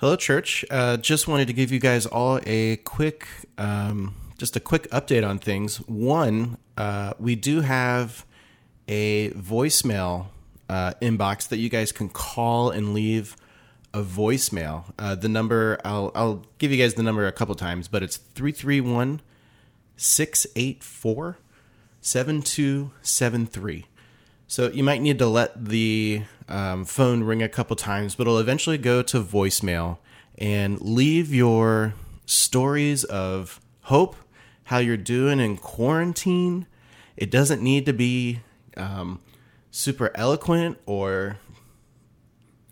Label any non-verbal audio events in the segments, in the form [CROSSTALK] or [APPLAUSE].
Hello, church. Uh, just wanted to give you guys all a quick, um, just a quick update on things. One, uh, we do have a voicemail uh, inbox that you guys can call and leave a voicemail. Uh, the number, I'll, I'll give you guys the number a couple times, but it's 331 684 7273. So you might need to let the um, phone ring a couple times, but it'll eventually go to voicemail and leave your stories of hope, how you're doing in quarantine. It doesn't need to be um, super eloquent or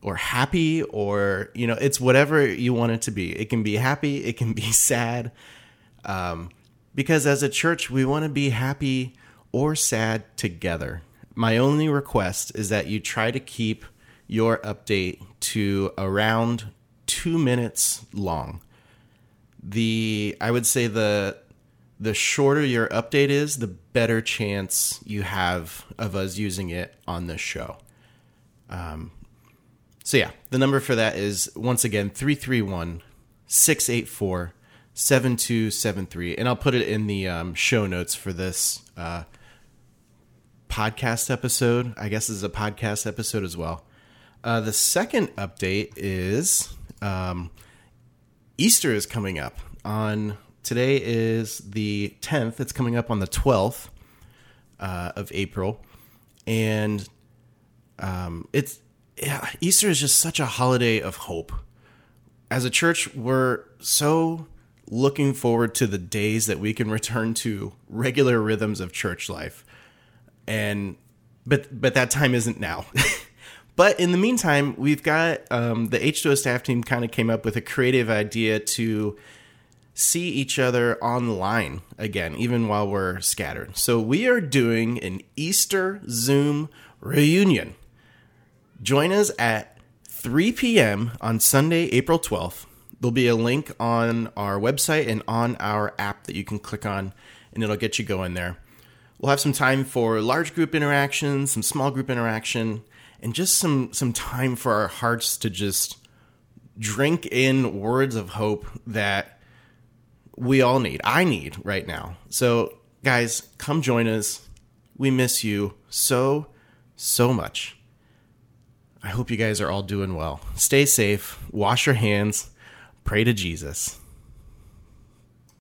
or happy or you know it's whatever you want it to be it can be happy it can be [LAUGHS] sad um, because as a church we want to be happy or sad together my only request is that you try to keep your update to around two minutes long. The I would say the the shorter your update is, the better chance you have of us using it on the show. Um, so yeah, the number for that is once again 331 684 7273. And I'll put it in the um, show notes for this uh, podcast episode. I guess this is a podcast episode as well. Uh, the second update is um, Easter is coming up on today is the 10th. It's coming up on the 12th uh, of April, and um, it's yeah, Easter is just such a holiday of hope. As a church, we're so looking forward to the days that we can return to regular rhythms of church life and but but that time isn't now. [LAUGHS] but in the meantime, we've got um, the H2O staff team kind of came up with a creative idea to see each other online again, even while we're scattered. So we are doing an Easter Zoom reunion. Join us at 3 p.m. on Sunday, April 12th. There'll be a link on our website and on our app that you can click on, and it'll get you going there. We'll have some time for large group interaction, some small group interaction, and just some some time for our hearts to just drink in words of hope that we all need. I need right now. So, guys, come join us. We miss you so so much. I hope you guys are all doing well. Stay safe, wash your hands, pray to Jesus.